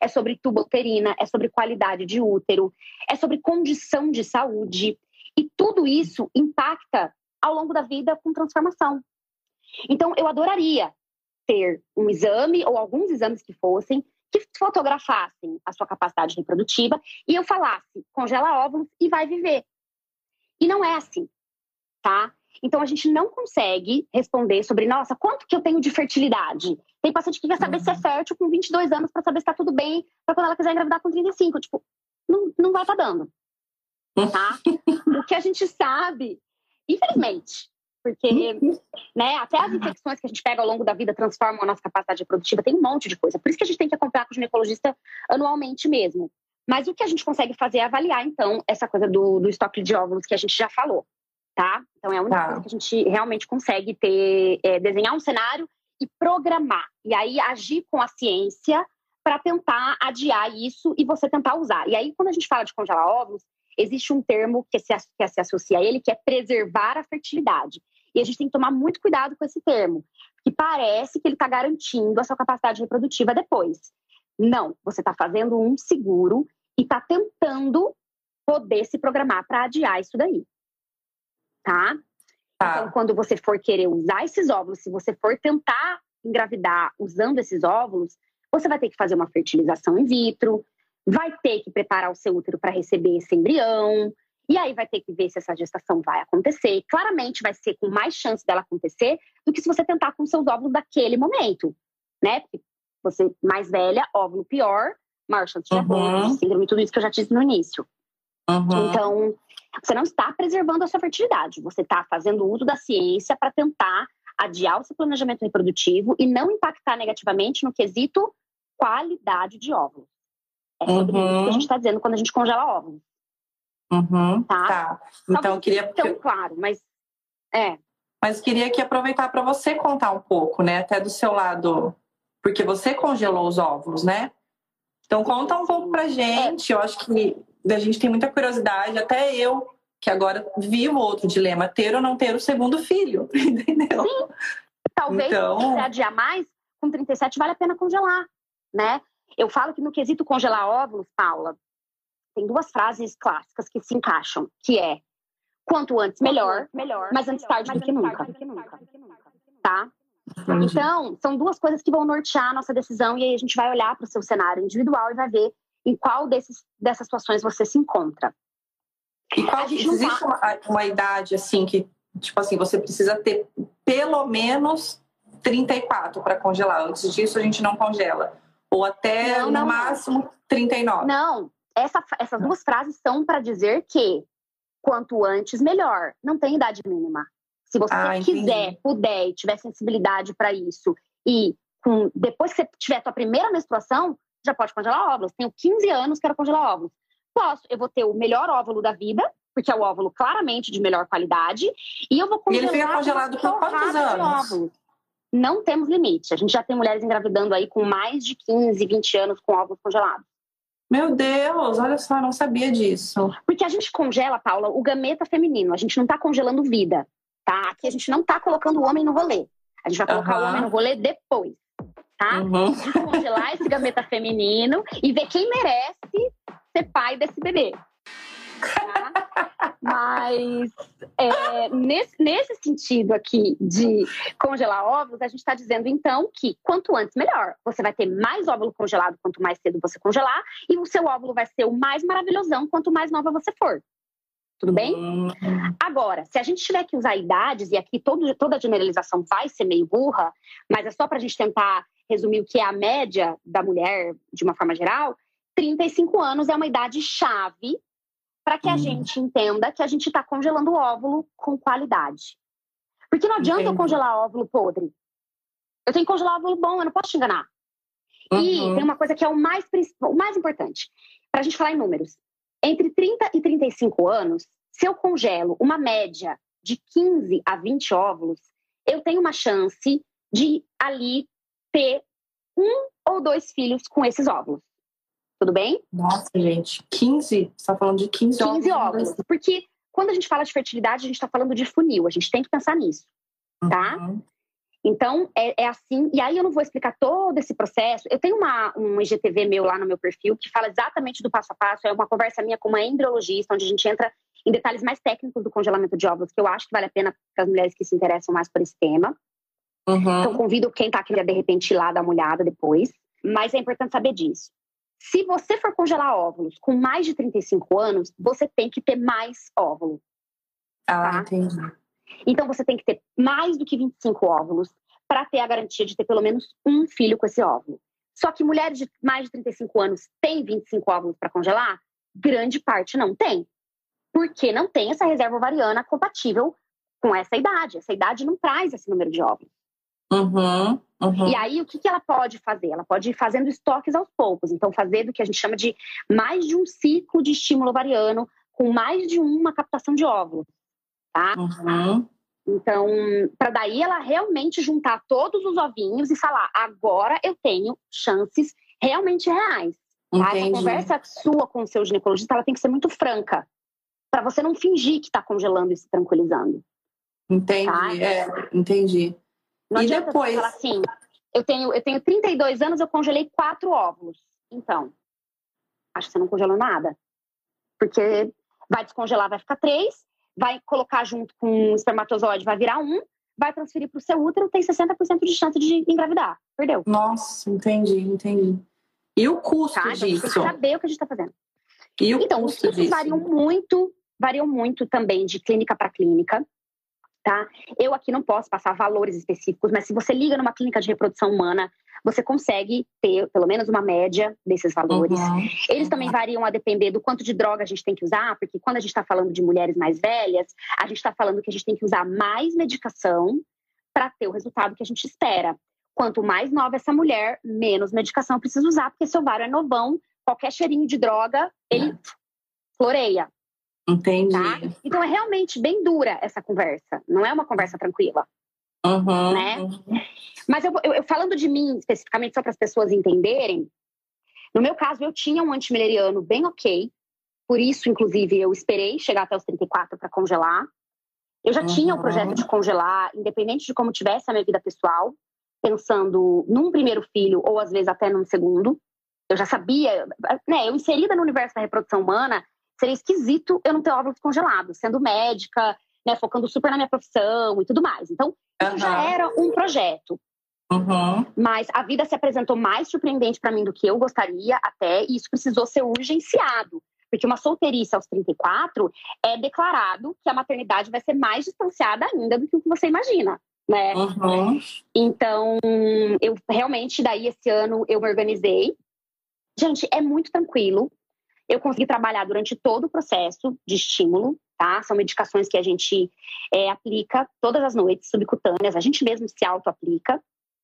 é sobre tubo uterina, é sobre qualidade de útero, é sobre condição de saúde. E tudo isso impacta ao longo da vida com transformação. Então, eu adoraria ter um exame ou alguns exames que fossem que fotografassem a sua capacidade reprodutiva e eu falasse, congela óvulos e vai viver. E não é assim, tá? Então a gente não consegue responder sobre, nossa, quanto que eu tenho de fertilidade? Tem paciente que quer saber uhum. se é uhum. fértil com 22 anos para saber se está tudo bem, para quando ela quiser engravidar com 35. Tipo, não, não vai estar tá dando. Tá? o que a gente sabe, infelizmente, porque uhum. né, até as infecções que a gente pega ao longo da vida transformam a nossa capacidade reprodutiva, tem um monte de coisa. Por isso que a gente tem que acompanhar com o ginecologista anualmente mesmo. Mas o que a gente consegue fazer é avaliar, então, essa coisa do, do estoque de óvulos que a gente já falou tá? Então é a única tá. coisa que a gente realmente consegue ter, é, desenhar um cenário e programar. E aí agir com a ciência para tentar adiar isso e você tentar usar. E aí, quando a gente fala de congelar óvulos, existe um termo que se, que se associa a ele, que é preservar a fertilidade. E a gente tem que tomar muito cuidado com esse termo, que parece que ele está garantindo a sua capacidade reprodutiva depois. Não, você está fazendo um seguro e está tentando poder se programar para adiar isso daí tá? tá? Então, quando você for querer usar esses óvulos, se você for tentar engravidar usando esses óvulos, você vai ter que fazer uma fertilização in vitro, vai ter que preparar o seu útero para receber esse embrião, e aí vai ter que ver se essa gestação vai acontecer. Claramente vai ser com mais chance dela acontecer do que se você tentar com seus óvulos daquele momento, né? Porque você mais velha, óvulo pior, chance de uhum. síndrome, tudo isso que eu já disse no início. Uhum. Então, você não está preservando a sua fertilidade, você está fazendo uso da ciência para tentar adiar o seu planejamento reprodutivo e não impactar negativamente no quesito qualidade de óvulos. É sobre uhum. isso que a gente está dizendo quando a gente congela óvulos. Uhum. Tá? tá. Então, eu queria. Tão claro, mas. É. Mas queria aqui aproveitar para você contar um pouco, né? Até do seu lado. Porque você congelou os óvulos, né? Então, conta um pouco pra gente. É. Eu acho que a gente tem muita curiosidade, até eu, que agora vivo outro dilema, ter ou não ter o segundo filho, entendeu? Sim. Talvez então... se adiar mais, com 37 vale a pena congelar, né? Eu falo que no quesito congelar óvulos, Paula, tem duas frases clássicas que se encaixam, que é quanto antes melhor, melhor mas antes tarde, do, que nunca. do que nunca. Tá? Então, são duas coisas que vão nortear a nossa decisão e aí a gente vai olhar para o seu cenário individual e vai ver em qual desses, dessas situações você se encontra. E qual, existe tá... uma, uma idade assim que, tipo assim, você precisa ter pelo menos 34 para congelar. Antes disso, a gente não congela. Ou até não, no não, máximo não. 39. Não, essa, essas duas frases são para dizer que quanto antes, melhor. Não tem idade mínima. Se você ah, quiser, puder e tiver sensibilidade para isso, e com, depois que você tiver a sua primeira menstruação, já pode congelar óvulos. Tenho 15 anos, quero congelar óvulos. Posso, eu vou ter o melhor óvulo da vida, porque é o óvulo claramente de melhor qualidade, e eu vou congelar. E ele fica congelado por quantos anos? Não temos limite. A gente já tem mulheres engravidando aí com mais de 15, 20 anos com óvulos congelados. Meu Deus, olha só, não sabia disso. Porque a gente congela, Paula, o gameta feminino. A gente não está congelando vida, tá? Aqui a gente não está colocando o homem no rolê. A gente vai colocar uhum. o homem no rolê depois tá? Uhum. Descongelar esse gameta feminino e ver quem merece ser pai desse bebê. Tá? Mas é, nesse, nesse sentido aqui de congelar óvulos, a gente está dizendo então que quanto antes melhor. Você vai ter mais óvulo congelado quanto mais cedo você congelar, e o seu óvulo vai ser o mais maravilhosão quanto mais nova você for. Tudo bem? Uhum. Agora, se a gente tiver que usar idades, e aqui todo, toda a generalização vai ser meio burra, mas é só para a gente tentar resumir o que é a média da mulher de uma forma geral, 35 anos é uma idade chave para que a hum. gente entenda que a gente está congelando o óvulo com qualidade. Porque não adianta Entendi. eu congelar óvulo podre. Eu tenho que congelar óvulo bom, eu não posso te enganar. Uhum. E tem uma coisa que é o mais, o mais importante, para a gente falar em números. Entre 30 e 35 anos, se eu congelo uma média de 15 a 20 óvulos, eu tenho uma chance de ali ter um ou dois filhos com esses óvulos. Tudo bem? Nossa, gente, 15? Você está falando de 15, 15 óvulos. óvulos. Porque quando a gente fala de fertilidade, a gente está falando de funil, a gente tem que pensar nisso, tá? Uhum. Então, é, é, assim, e aí eu não vou explicar todo esse processo. Eu tenho uma, um IGTV meu lá no meu perfil que fala exatamente do passo a passo. É uma conversa minha com uma embriologista, onde a gente entra em detalhes mais técnicos do congelamento de óvulos, que eu acho que vale a pena para as mulheres que se interessam mais por esse tema. Uhum. Então, convido quem está aqui a de repente ir lá dar uma olhada depois. Mas é importante saber disso. Se você for congelar óvulos com mais de 35 anos, você tem que ter mais óvulo. Ah, tá? entendi. Então você tem que ter mais do que 25 óvulos para ter a garantia de ter pelo menos um filho com esse óvulo. Só que mulheres de mais de 35 anos têm 25 óvulos para congelar? Grande parte não tem. Porque não tem essa reserva ovariana compatível com essa idade. Essa idade não traz esse número de óvulos. Uhum, uhum. E aí, o que, que ela pode fazer? Ela pode ir fazendo estoques aos poucos. Então, fazer do que a gente chama de mais de um ciclo de estímulo ovariano com mais de uma captação de óvulos tá? Uhum. Então, para daí ela realmente juntar todos os ovinhos e falar: agora eu tenho chances realmente reais. Tá? Essa conversa sua com o seu ginecologista ela tem que ser muito franca, para você não fingir que está congelando e se tranquilizando. Entendi, tá? é, entendi. Não e depois? falar assim: eu tenho, eu tenho 32 anos, eu congelei quatro óvulos. Então, acho que você não congelou nada. Porque vai descongelar, vai ficar três, vai colocar junto com o espermatozoide, vai virar um, vai transferir para o seu útero, tem 60% de chance de engravidar. Perdeu. Nossa, entendi, entendi. E o custo tá? disso? Então, tem que saber o que a gente está fazendo. E o então, os custos disso? variam muito, variam muito também de clínica para clínica. Tá? Eu aqui não posso passar valores específicos, mas se você liga numa clínica de reprodução humana, você consegue ter pelo menos uma média desses valores. Uhum. Eles também variam a depender do quanto de droga a gente tem que usar, porque quando a gente está falando de mulheres mais velhas, a gente está falando que a gente tem que usar mais medicação para ter o resultado que a gente espera. Quanto mais nova essa mulher, menos medicação precisa usar, porque seu ovário é novão, qualquer cheirinho de droga, ele é. floreia. Entendi. Tá? Então é realmente bem dura essa conversa, não é uma conversa tranquila. Uhum, né? Mas eu, eu, falando de mim especificamente, só para as pessoas entenderem, no meu caso, eu tinha um antimileriano bem ok, por isso, inclusive, eu esperei chegar até os 34 para congelar. Eu já uhum. tinha o projeto de congelar, independente de como tivesse a minha vida pessoal, pensando num primeiro filho ou às vezes até num segundo. Eu já sabia, né? Eu inserida no universo da reprodução humana, seria esquisito eu não ter óvulos congelados, sendo médica, né, focando super na minha profissão e tudo mais. Então, uhum. já era um projeto. Uhum. Mas a vida se apresentou mais surpreendente para mim do que eu gostaria até, e isso precisou ser urgenciado. Porque uma solteirice aos 34 é declarado que a maternidade vai ser mais distanciada ainda do que o que você imagina. Né? Uhum. Então, eu realmente, daí esse ano, eu me organizei. Gente, é muito tranquilo. Eu consegui trabalhar durante todo o processo de estímulo, tá? São medicações que a gente é, aplica todas as noites, subcutâneas, a gente mesmo se auto-aplica.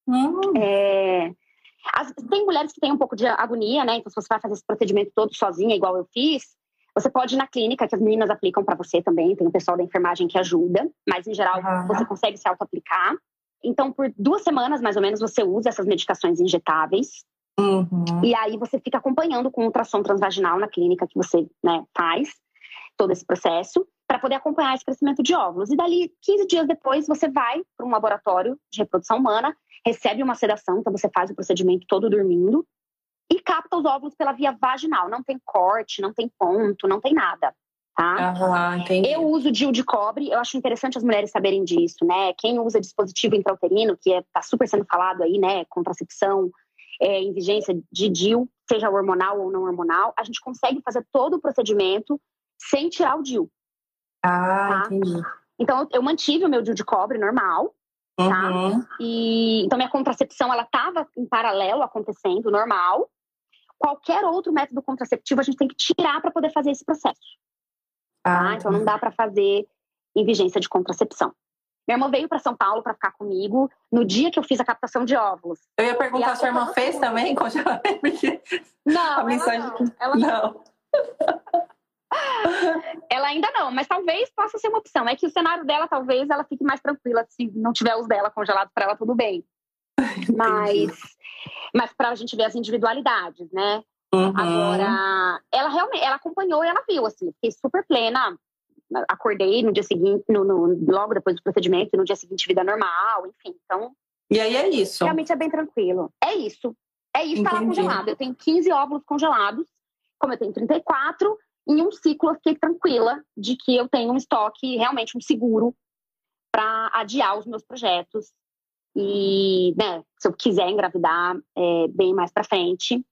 Hum. É, as, tem mulheres que têm um pouco de agonia, né? Então, se você vai fazer esse procedimento todo sozinha, igual eu fiz, você pode ir na clínica, que as meninas aplicam para você também, tem o pessoal da enfermagem que ajuda, mas em geral uhum. você consegue se auto-aplicar. Então, por duas semanas, mais ou menos, você usa essas medicações injetáveis. Uhum. E aí você fica acompanhando com ultrassom transvaginal na clínica que você né, faz todo esse processo para poder acompanhar esse crescimento de óvulos. E dali, 15 dias depois, você vai para um laboratório de reprodução humana, recebe uma sedação, então você faz o procedimento todo dormindo e capta os óvulos pela via vaginal. Não tem corte, não tem ponto, não tem nada. Tá? Uhum, eu uso DIU de cobre, eu acho interessante as mulheres saberem disso, né? Quem usa dispositivo intrauterino, que está é, super sendo falado aí, né? Contracepção, é, em vigência de DIU, seja hormonal ou não hormonal, a gente consegue fazer todo o procedimento sem tirar o DIU. Ah, tá? entendi. Então, eu mantive o meu DIU de cobre normal, tá? Uhum. E, então, minha contracepção, ela estava em paralelo acontecendo, normal. Qualquer outro método contraceptivo, a gente tem que tirar para poder fazer esse processo. Tá? Ah, então, não dá para fazer em vigência de contracepção. Minha irmã veio para São Paulo para ficar comigo no dia que eu fiz a captação de óvulos. Eu ia perguntar, se a irmã fez também congelamento? Não, a mensagem... ela não. Ela não. ela ainda não, mas talvez possa ser uma opção. É que o cenário dela, talvez, ela fique mais tranquila se não tiver os dela congelados para ela, tudo bem. mas, mas para a gente ver as individualidades, né? Uhum. Agora, ela realmente, ela acompanhou e ela viu, assim, fiquei super plena. Acordei no dia seguinte, no, no, logo depois do procedimento, no dia seguinte, vida normal, enfim. Então. E aí é isso. Realmente é bem tranquilo. É isso. É isso, Entendi. tá lá congelado. Eu tenho 15 óvulos congelados, como eu tenho 34, em um ciclo eu fiquei tranquila de que eu tenho um estoque, realmente um seguro, para adiar os meus projetos. E, né, se eu quiser engravidar é, bem mais para frente,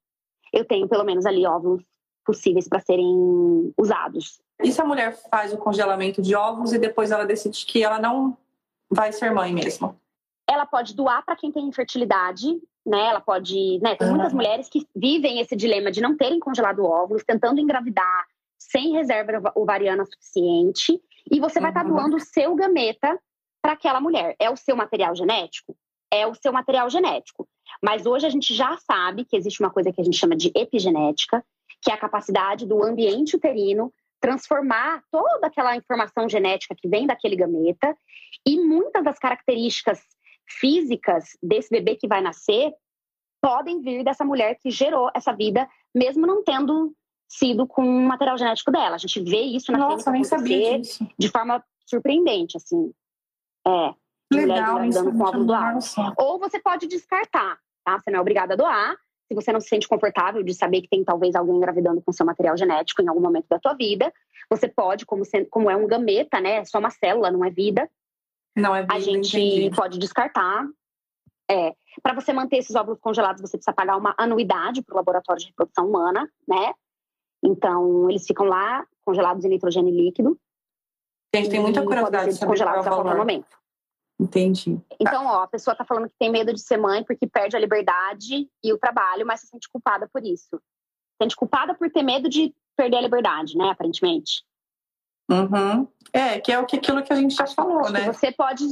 eu tenho pelo menos ali óvulos possíveis para serem usados. E se a mulher faz o congelamento de óvulos e depois ela decide que ela não vai ser mãe mesmo? Ela pode doar para quem tem infertilidade, né? Ela pode, né? Tem muitas mulheres que vivem esse dilema de não terem congelado óvulos, tentando engravidar sem reserva ovariana suficiente, e você vai estar tá doando o seu gameta para aquela mulher. É o seu material genético? É o seu material genético. Mas hoje a gente já sabe que existe uma coisa que a gente chama de epigenética, que é a capacidade do ambiente uterino transformar toda aquela informação genética que vem daquele gameta e muitas das características físicas desse bebê que vai nascer podem vir dessa mulher que gerou essa vida, mesmo não tendo sido com o material genético dela. A gente vê isso na Nossa, nem sabia disso. de forma surpreendente, assim. É. Legal, dando com óvulo doado. Ou você pode descartar, tá? Você não é obrigada a doar. Se você não se sente confortável de saber que tem talvez alguém engravidando com seu material genético em algum momento da tua vida, você pode, como, sendo, como é um gameta, né? É só uma célula, não é vida. Não é vida, A gente entendi. pode descartar. É, para você manter esses óvulos congelados, você precisa pagar uma anuidade para o laboratório de reprodução humana, né? Então, eles ficam lá congelados em nitrogênio líquido. Gente, tem muita curiosidade de congelados a qualquer momento. Entendi. Então, ó, a pessoa tá falando que tem medo de ser mãe porque perde a liberdade e o trabalho, mas se sente culpada por isso. Se sente culpada por ter medo de perder a liberdade, né, aparentemente. Uhum. É, que é o que, aquilo que a gente já falou, acho né? Você pode.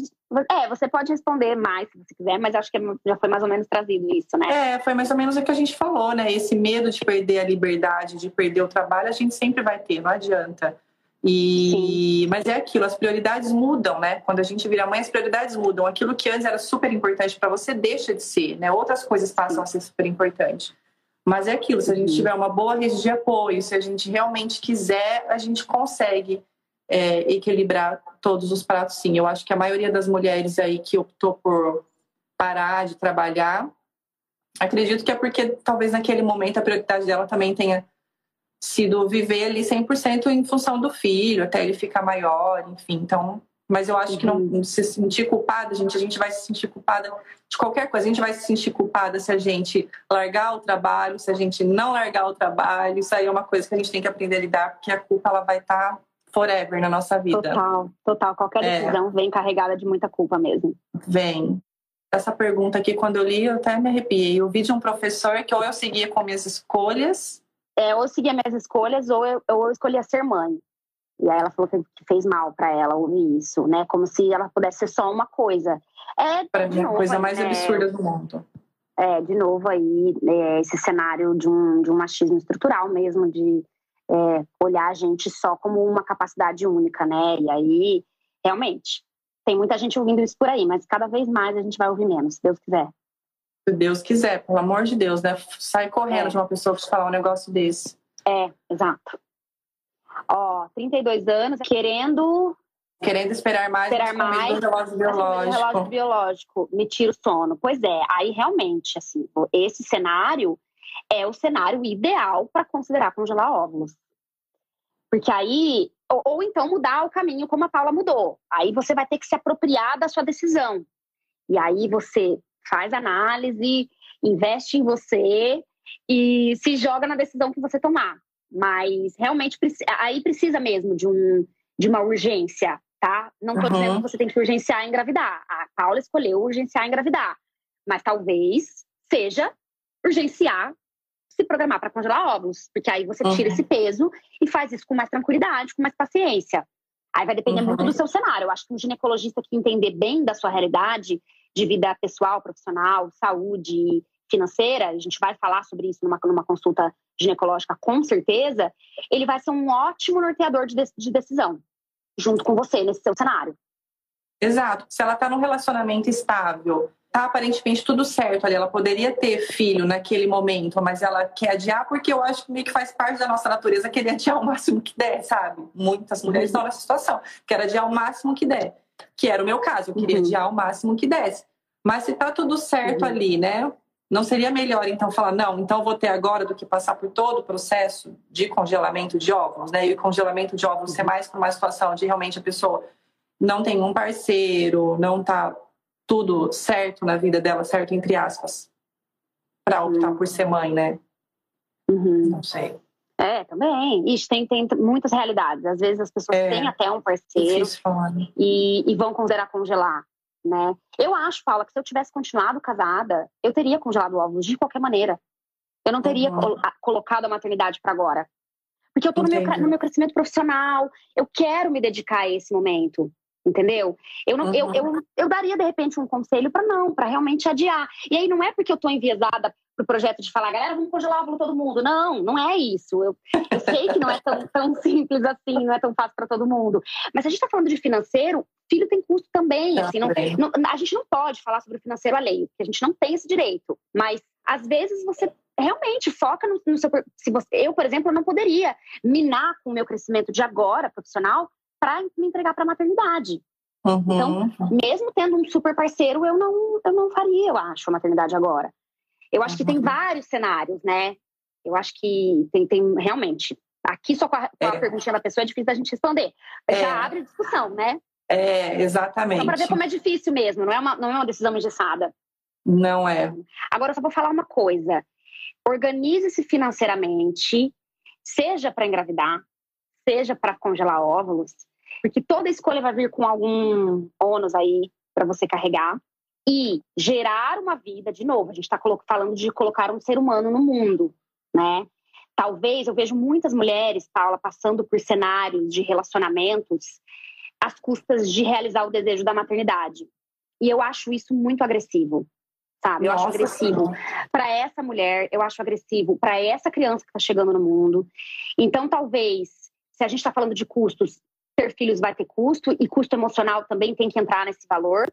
É, você pode responder mais se você quiser, mas acho que já foi mais ou menos trazido isso, né? É, foi mais ou menos o que a gente falou, né? Esse medo de perder a liberdade, de perder o trabalho, a gente sempre vai ter, não adianta. E, mas é aquilo, as prioridades mudam, né? Quando a gente vira mãe, as prioridades mudam. Aquilo que antes era super importante para você deixa de ser, né? Outras coisas passam a ser super importantes. Mas é aquilo, se a gente tiver uma boa rede de apoio, se a gente realmente quiser, a gente consegue é, equilibrar todos os pratos, sim. Eu acho que a maioria das mulheres aí que optou por parar de trabalhar, acredito que é porque talvez naquele momento a prioridade dela também tenha sido viver ali 100% em função do filho, até ele ficar maior, enfim. Então, mas eu acho que não uhum. se sentir culpada, gente, a gente vai se sentir culpada de qualquer coisa. A gente vai se sentir culpada se a gente largar o trabalho, se a gente não largar o trabalho. Isso aí é uma coisa que a gente tem que aprender a lidar, porque a culpa ela vai estar tá forever na nossa vida. Total, total. Qualquer é. decisão é. vem carregada de muita culpa mesmo. Vem. Essa pergunta aqui, quando eu li, eu até me arrepiei. Eu vi de um professor que ou eu seguia com minhas escolhas é, ou eu seguia minhas escolhas ou eu, ou eu escolhia ser mãe. E aí ela falou que fez mal para ela ouvir isso, né? Como se ela pudesse ser só uma coisa. É, para mim, a coisa mais é, absurda do mundo. É, de novo aí, é, esse cenário de um, de um machismo estrutural mesmo, de é, olhar a gente só como uma capacidade única, né? E aí, realmente, tem muita gente ouvindo isso por aí, mas cada vez mais a gente vai ouvir menos, se Deus quiser. Se Deus quiser, pelo amor de Deus, né? Sai correndo é. de uma pessoa te falar um negócio desse. É, exato. Ó, 32 anos, querendo. Querendo esperar mais, esperar mais do relógio biológico. relógio biológico, me tira o sono. Pois é, aí realmente, assim, esse cenário é o cenário ideal para considerar congelar óvulos. Porque aí, ou, ou, então mudar o caminho como a Paula mudou. Aí você vai ter que se apropriar da sua decisão. E aí você faz análise, investe em você e se joga na decisão que você tomar. Mas realmente aí precisa mesmo de, um, de uma urgência, tá? Não estou uhum. dizendo que você tem que urgenciar e engravidar. A Paula escolheu urgenciar e engravidar. Mas talvez seja urgenciar se programar para congelar óvulos, porque aí você tira uhum. esse peso e faz isso com mais tranquilidade, com mais paciência. Aí vai depender uhum. muito do seu cenário. Eu acho que um ginecologista que entender bem da sua realidade de vida pessoal, profissional, saúde financeira, a gente vai falar sobre isso numa, numa consulta ginecológica, com certeza, ele vai ser um ótimo norteador de, de decisão, junto com você nesse seu cenário. Exato. Se ela está num relacionamento estável, tá aparentemente tudo certo ali, ela poderia ter filho naquele momento, mas ela quer adiar porque eu acho que meio que faz parte da nossa natureza querer adiar o máximo que der, sabe? Muitas mulheres estão nessa situação, quer adiar o máximo que der, que era o meu caso, eu queria uhum. adiar o máximo que desse. Mas se tá tudo certo uhum. ali, né? Não seria melhor então falar, não, então vou ter agora do que passar por todo o processo de congelamento de óvulos, né? E o congelamento de óvulos ser mais para uma situação de realmente a pessoa não tem um parceiro, não tá tudo certo na vida dela, certo entre aspas, para optar uhum. por ser mãe, né? Uhum. Não sei. É, também. Isso tem, tem muitas realidades. Às vezes as pessoas é, têm até um parceiro né? e, e vão considerar congelar, né? Eu acho, Paula, que se eu tivesse continuado casada, eu teria congelado óvulos de qualquer maneira. Eu não teria uhum. col colocado a maternidade para agora. Porque eu tô no meu, no meu, crescimento profissional, eu quero me dedicar a esse momento entendeu? Eu, não, uhum. eu, eu, eu daria, de repente, um conselho para não, para realmente adiar. E aí não é porque eu estou enviesada pro projeto de falar, galera, vamos congelar o todo mundo. Não, não é isso. Eu, eu sei que não é tão, tão simples assim, não é tão fácil para todo mundo. Mas se a gente está falando de financeiro, filho tem custo também. Assim, não, não, a gente não pode falar sobre o financeiro alheio, porque a gente não tem esse direito. Mas, às vezes, você realmente foca no, no seu. Se você, eu, por exemplo, não poderia minar com o meu crescimento de agora, profissional, para me entregar para a maternidade. Uhum. Então, mesmo tendo um super parceiro, eu não, eu não faria, eu acho, a maternidade agora. Eu acho que tem uhum. vários cenários, né? Eu acho que tem, tem realmente. Aqui só com a, com a é. perguntinha da pessoa é difícil da gente responder. É. Já abre discussão, né? É, exatamente. Só para ver como é difícil mesmo, não é uma, não é uma decisão engessada. Não é. Agora, só vou falar uma coisa. Organize-se financeiramente, seja para engravidar, seja para congelar óvulos, porque toda escolha vai vir com algum ônus aí para você carregar e gerar uma vida de novo. A gente está falando de colocar um ser humano no mundo, né? Talvez eu vejo muitas mulheres, Paula, passando por cenários de relacionamentos às custas de realizar o desejo da maternidade. E eu acho isso muito agressivo, sabe? Eu Nossa, acho agressivo para essa mulher, eu acho agressivo para essa criança que está chegando no mundo. Então, talvez se a gente está falando de custos, ter filhos vai ter custo e custo emocional também tem que entrar nesse valor.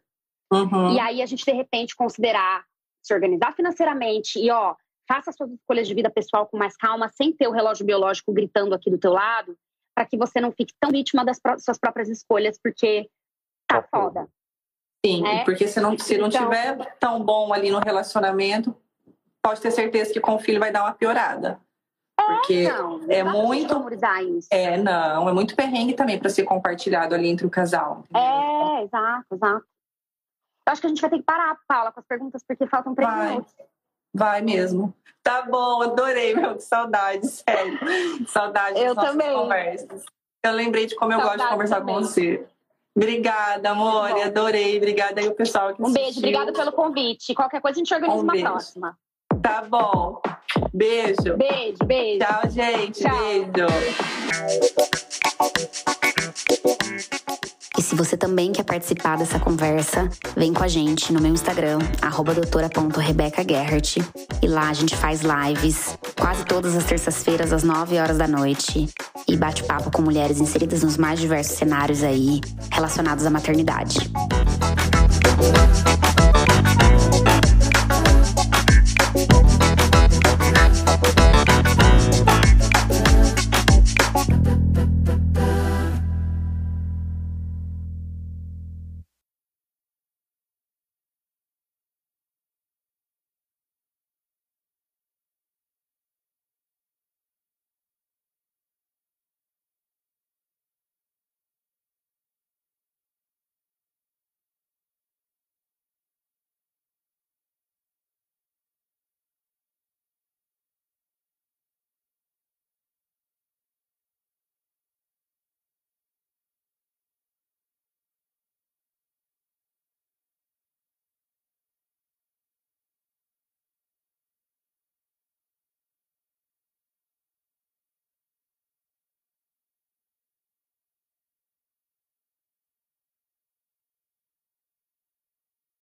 Uhum. E aí a gente, de repente, considerar se organizar financeiramente e, ó, faça suas escolhas de vida pessoal com mais calma, sem ter o relógio biológico gritando aqui do teu lado, para que você não fique tão vítima das suas próprias escolhas, porque tá foda. Sim, é? porque se não, se não então, tiver tão bom ali no relacionamento, pode ter certeza que com o filho vai dar uma piorada. Porque não, não é muito. Isso. É, não, é muito perrengue também para ser compartilhado ali entre o casal. Entendeu? É, exato, exato. Eu acho que a gente vai ter que parar, Paula, com as perguntas, porque faltam três vai. minutos. Vai mesmo. Tá bom, adorei, meu. Que saudade, sério. Saudade das nossas também. conversas. Eu lembrei de como eu gosto de conversar também. com você. Obrigada, amor. Adorei. Obrigada aí o pessoal que Um assistiu. beijo, obrigada pelo convite. Qualquer coisa a gente organiza um uma beijo. próxima. Tá bom. Beijo. Beijo, beijo. Tchau, gente. Tchau. Beijo. Se você também quer participar dessa conversa, vem com a gente no meu Instagram, doutora.rebecagerhart. E lá a gente faz lives quase todas as terças-feiras, às 9 horas da noite. E bate papo com mulheres inseridas nos mais diversos cenários aí relacionados à maternidade.